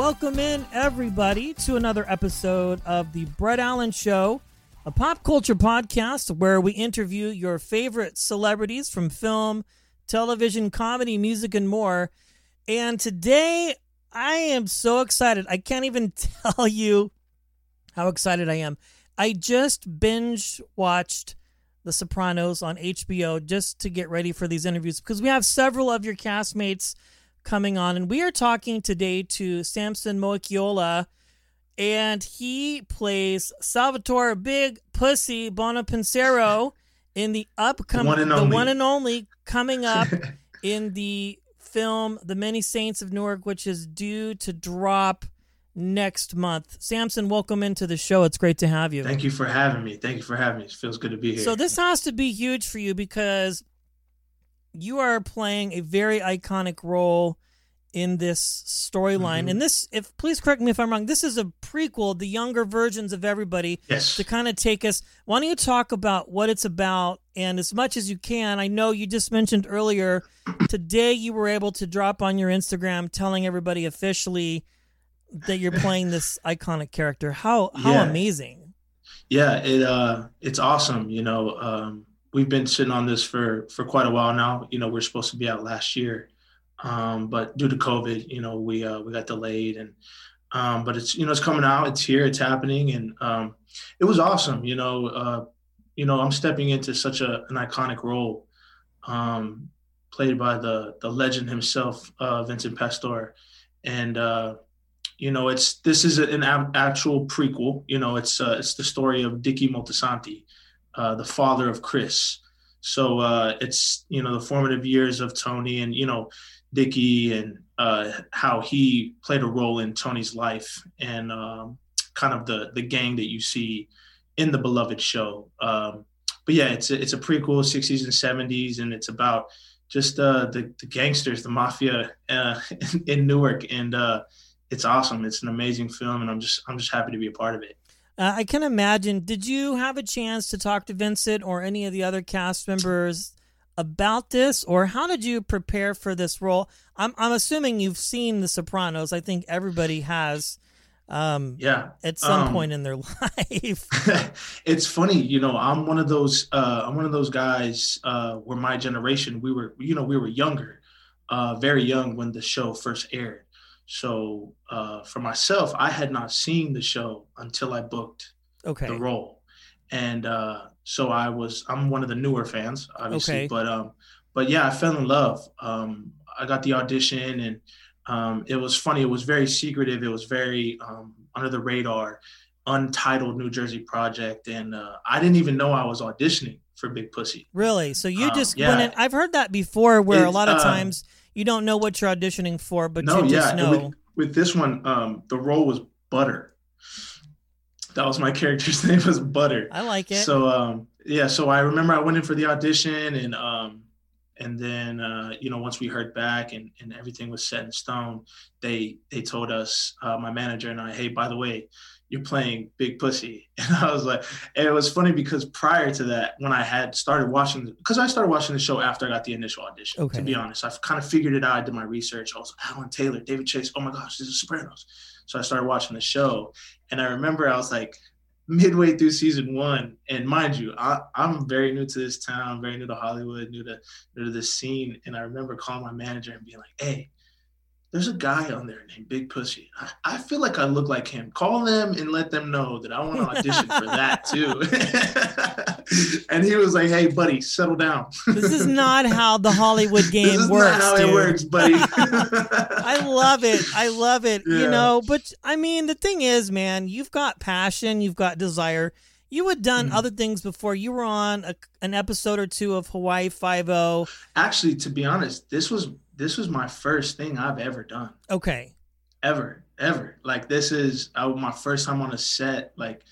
Welcome in, everybody, to another episode of the Brett Allan Show, a pop culture podcast where we interview your favorite celebrities from film, television, comedy, music, and more. And today, I am so excited. I can't even tell you how excited I am. I just binge watched The Sopranos on HBO just to get ready for these interviews because we have several of your castmates coming on, and we are talking today to Samson Moeakiola, and he plays Salvatore Big Pussy Bonpensiero in the upcoming, The one and the only. one and only coming up in the film The Many Saints of Newark, which is due to drop next month. Samson, welcome into the show. It's great to have you. Thank you for having me. Thank you for having me. It feels good to be here. So this has to be huge for you because you are playing a very iconic role in this storyline. Mm-hmm. And this if please correct me if I'm wrong, this is a prequel, the younger versions of everybody yes. to kind of take us. Why don't you talk about what it's about and as much as you can. I know you just mentioned earlier today you were able to drop on your Instagram telling everybody officially that you're playing this iconic character. How how Yeah. amazing. yeah, it uh it's awesome. You know, um we've been sitting on this for for quite a while now. You know, we're supposed to be out last year. Um, but due to COVID, you know, we uh we got delayed and um but it's you know it's coming out, it's here, it's happening and um it was awesome, you know, uh you know, I'm stepping into such a an iconic role. Um played by the the legend himself, uh Vincent Pastore. And uh you know it's this is an actual prequel you know it's uh, it's the story of Dickie Moltisanti uh, the father of Chris so uh, it's you know the formative years of Tony and you know Dickie and uh, how he played a role in Tony's life and um, kind of the the gang that you see in the beloved show um, but yeah it's a, it's a prequel 60s and 70s and it's about just uh, the, the gangsters the mafia uh, in, in Newark and uh, it's awesome. It's an amazing film, and I'm just I'm just happy to be a part of it. Uh, I can imagine. Did you have a chance to talk to Vincent or any of the other cast members about this, or how did you prepare for this role? I'm I'm assuming you've seen The Sopranos. I think everybody has, um, Yeah, at some Um, point in their life. it's funny, you know. I'm one of those. Uh, I'm one of those guys uh, where my generation we were, you know, we were younger, uh, very young when the show first aired. So uh, for myself, I had not seen the show until I booked Okay. the role, and uh, so I was. I'm one of the newer fans, obviously, Okay. but um, but yeah, I fell in love. Um, I got the audition, and um, it was funny. It was very secretive. It was very um, under the radar, untitled New Jersey project, and uh, I didn't even know I was auditioning for Big Pussy. Really? So you Um, just yeah. went in. I've heard that before, where a lot of uh, times you don't know what you're auditioning for, but no, you just yeah, know. with, with this one, um, the role was Butter. That was my character's name was Butter. I like it. So um, yeah, so I remember I went in for the audition and um, and then uh, you know once we heard back and, and everything was set in stone, they they told us uh, my manager and I, hey, by the way, you're playing Big Pussy, and I was like, and it was funny because prior to that, when I had started watching, because I started watching the show after I got the initial audition. Okay. To be honest, I've kind of figured it out. I did my research. I was like, Alan Taylor, David Chase. Oh my gosh, this is Sopranos. So I started watching the show, and I remember I was like midway through season one, and mind you, I, I'm very new to this town, very new to Hollywood, new to new to this scene, and I remember calling my manager and being like, "Hey, there's a guy on there named Big Pussy. I, I feel like I look like him. Call them and let them know that I want to audition for that too. and he was like, "Hey, buddy, settle down. This is not how the Hollywood game this is works. not how dude. it works, buddy." I love it. I love it. You know, but I mean, the thing is, man, you've got passion, you've got desire. You had done Mhm. other things before. You were on a, an episode or two of Hawaii Five O. Actually, to be honest, this was this was my first thing I've ever done. Okay. ever ever like this is I, my first time on a set like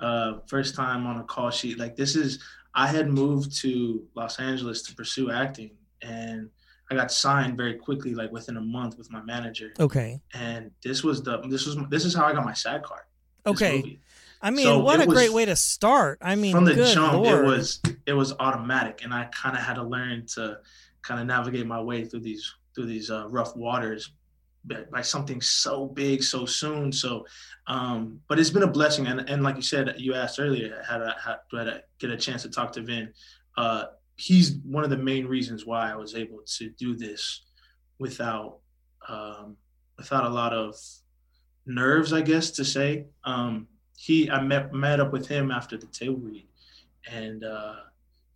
uh first time on a call sheet like this is i had moved to los angeles to pursue acting and i got signed very quickly like within a month with my manager Okay. and this was the this was this is how i got my SAG card Okay. I mean, So what a great way to start. I mean, from the jump Lord. it was it was automatic and i kind of had to learn to kind of navigate my way through these through these uh, rough waters by, something so big so soon so um but it's been a blessing. And, and like you said you asked earlier had I, had, do I get a chance to talk to vin? Uh he's one of the main reasons why i was able to do this without um without a lot of nerves i guess to say. Um he I met met up with him after the table read, and uh,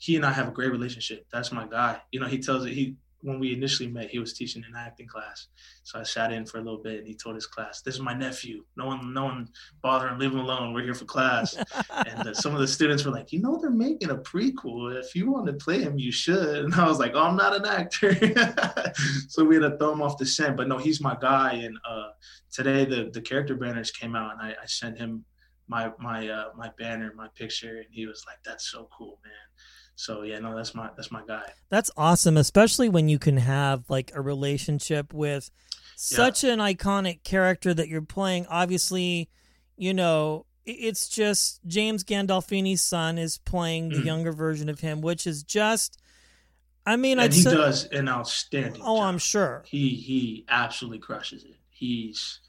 he and I have a great relationship. That's my guy. You know, he tells it. He when we initially met, he was teaching an acting class, so I sat in for a little bit, and he told his class, "This is my nephew. No one, no one bother him. Leave him alone. We're here for class." and uh, some of the students were like, "You know, they're making a prequel. If you want to play him, you should." And I was like, "Oh, I'm not an actor." so we had to throw him off the scent. But no, he's my guy. And uh, today the the character banners came out, and I, I sent him my my uh my banner my picture and he was like that's so cool man so yeah no that's my that's my guy That's awesome, especially when you can have like a relationship with such an iconic character that you're playing. Obviously, you know, it's just James Gandolfini's son is playing the Mhm. younger version of him, which is just. I mean, and I'd he say, does an outstanding oh, job. I'm sure. he he absolutely crushes it he's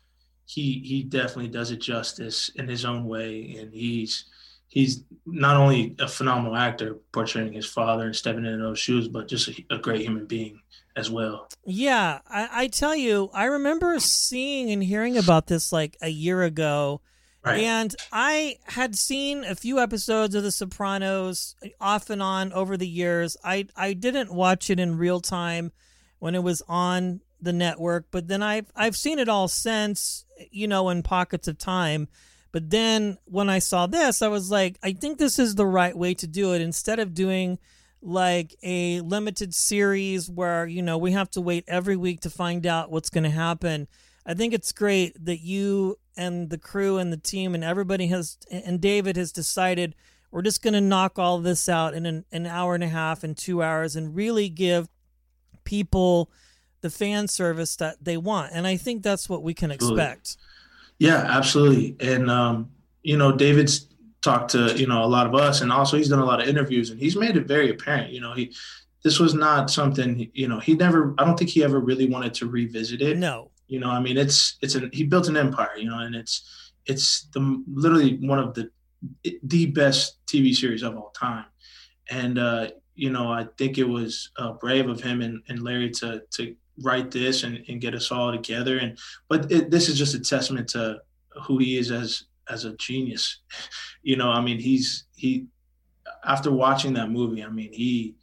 he he definitely does it justice in his own way and he's he's not only a phenomenal actor portraying his father and stepping into those shoes but just a, a great human being as well Yeah, I, I tell you, I remember seeing and hearing about this like a year ago. right And I had seen a few episodes of The Sopranos off and on over the years. I I didn't watch it in real time when it was on the network, but then I've I've seen it all since, you know, in pockets of time. But then when I saw this, I was like, I think this is the right way to do it. Instead of doing like a limited series where, you know, we have to wait every week to find out what's going to happen. I think it's great that you and the crew and the team and everybody has and David has decided we're just going to knock all this out in an, an hour and a half and two hours and really give people the fan service that they want. And I think that's what we can Absolutely. Yeah, absolutely. And um, you know, David's talked to you know a lot of us, and also he's done a lot of interviews, and he's made it very apparent. You know, he this was not something you know he never. I don't think he ever really wanted to revisit it. No. You know, I mean, it's it's an he built an empire. You know, and it's it's the literally one of the the best TV series of all time, and uh, you know, I think it was uh, brave of him and, and Larry to to write this and, and get us all together. And but it, this is just a testament to who he is as as a genius. You know, I mean, he's he after watching that movie, I mean, he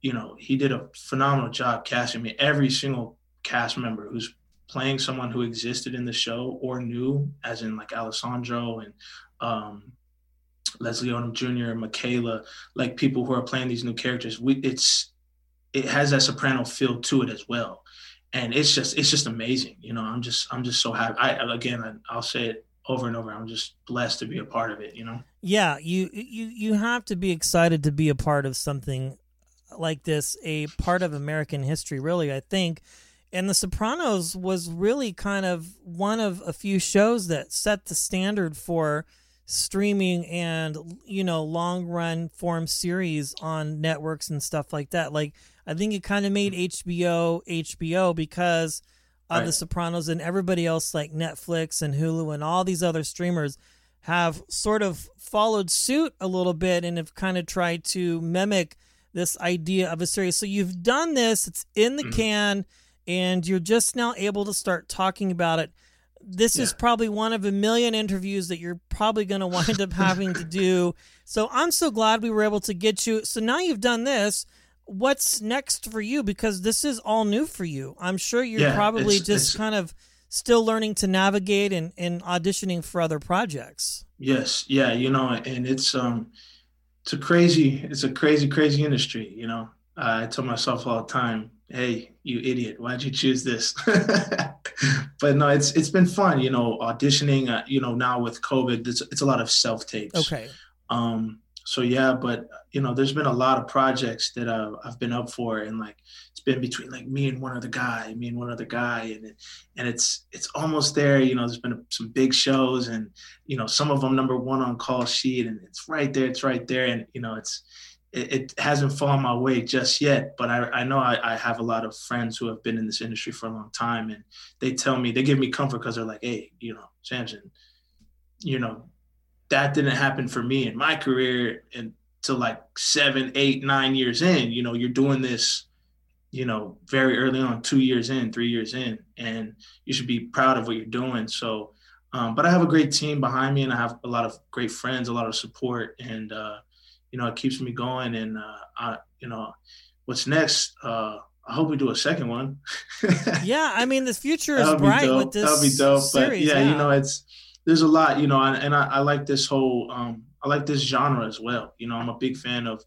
you know he did a phenomenal job casting. I mean, every single cast member who's playing someone who existed in the show or new, as in like Alessandro and um, Leslie Odom Jr., and Michela, like people who are playing these new characters. We it's it has that soprano feel to it as well, and it's just it's just amazing. You know, I'm just I'm just so happy. I again I'll say it over and over. I'm just blessed to be a part of it. You know. Yeah, you you you have to be excited to be a part of something like this, a part of American history, really, I think. And The Sopranos was really kind of one of a few shows that set the standard for streaming and you know long run form series on networks and stuff like that. Like I think it kind of made HBO HBO because of The Sopranos and everybody else like Netflix and Hulu and all these other streamers have sort of followed suit a little bit and have kind of tried to mimic this idea of a series. So you've done this, it's in the Mhm. can, and you're just now able to start talking about it. This is probably one of a million interviews that you're probably going to wind up having to do. So I'm so glad we were able to get you. So now you've done this. What's next for you? Because this is all new for you. I'm sure you're Yeah, probably it's- just it's- kind of still learning to navigate and, and auditioning for other projects. Yes, yeah, you know, and it's um, it's a crazy, it's a crazy, crazy industry. You know, uh, I tell myself all the time, "Hey, you idiot, why'd you choose this?" but no, it's it's been fun. You know, auditioning. Uh, you know, now with COVID, it's it's a lot of self tapes. Okay. Um, so yeah, but you know, there's been a lot of projects that I've, I've been up for, and like it's been between like me and one other guy, me and one other guy, and it, and it's it's almost there. You know, there's been some big shows, and you know, some of them number one on call sheet, and it's right there, it's right there, and you know, it's it, it hasn't fallen my way just yet, but I, I know I, I have a lot of friends who have been in this industry for a long time, and they tell me they give me comfort because they're like, hey, you know, Samson, you know, that didn't happen for me in my career until like seven, eight, nine years in. You know, you're doing this, you know, very early on, two years in, three years in, and you should be proud of what you're doing. So, um, but I have a great team behind me, and I have a lot of great friends, a lot of support, and uh, you know, it keeps me going. And uh, I, you know, what's next? Uh, I hope we do a second one. yeah, I mean, the future is bright with this. That'll be dope. Series, but yeah, yeah, you know, it's there's a lot, you know, and, and I, I, like this whole um, I like this genre as well. You know, I'm a big fan of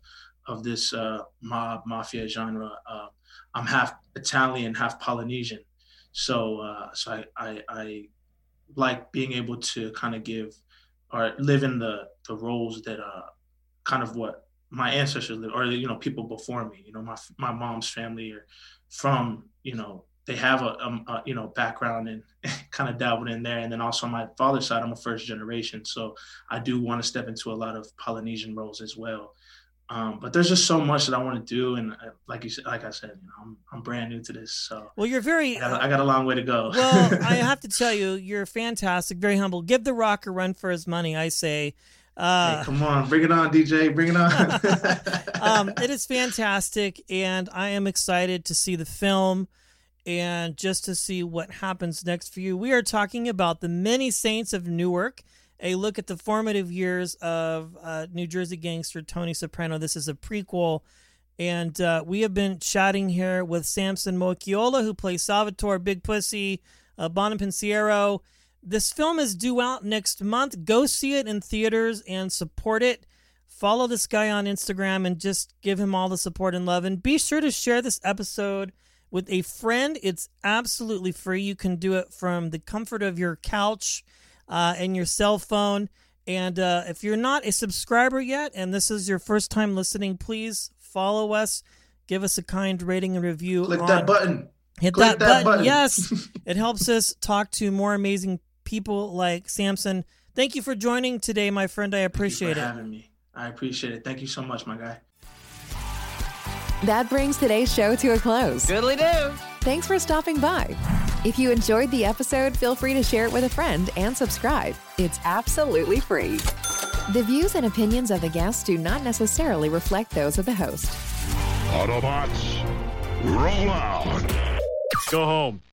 of this uh, mob mafia genre. Uh, I'm half Italian, half Polynesian, so uh, so I, I, I like being able to kind of give or live in the the roles that uh kind of what my ancestors live or you know people before me. You know, my my mom's family are from you know they have a, a, a, you know background and kind of dabbled in there and then also on my father's side i'm a first generation so i do want to step into a lot of polynesian roles as well um, but there's just so much that I want to do, and uh, like you said, like I said, you know, I'm I'm brand new to this, so well, you're very. I got, I got a long way to go. well, I have to tell you, you're fantastic, very humble. Give the rock a run for his money, I say. Uh, hey, come on, bring it on, DJ, bring it on. um, it is fantastic, and I am excited to see the film and just to see what happens next for you. We are talking about the Many Saints of Newark, a look at the formative years of uh, New Jersey gangster Tony Soprano. This is a prequel. And uh, we have been chatting here with Samson Moeakiola, who plays Salvatore Big Pussy uh, Bonpensiero. This film is due out next month. Go see it in theaters and support it. Follow this guy on Instagram and just give him all the support and love. And be sure to share this episode with a friend. It's absolutely free. You can do it from the comfort of your couch uh, and your cell phone. And uh, if you're not a subscriber yet and this is your first time listening, please follow us. Give us a kind rating and review. Click on, that button. Hit that, that, button. button. Yes. it helps us talk to more amazing people like Samson. Thank you for joining today, my friend. I appreciate it. having me. I appreciate it. Thank you so much, my guy. That brings today's show to a close. Goodly do. Thanks for stopping by. If you enjoyed the episode, feel free to share it with a friend and subscribe. It's absolutely free. The views and opinions of the guests do not necessarily reflect those of the host. Autobots, roll out. Go home.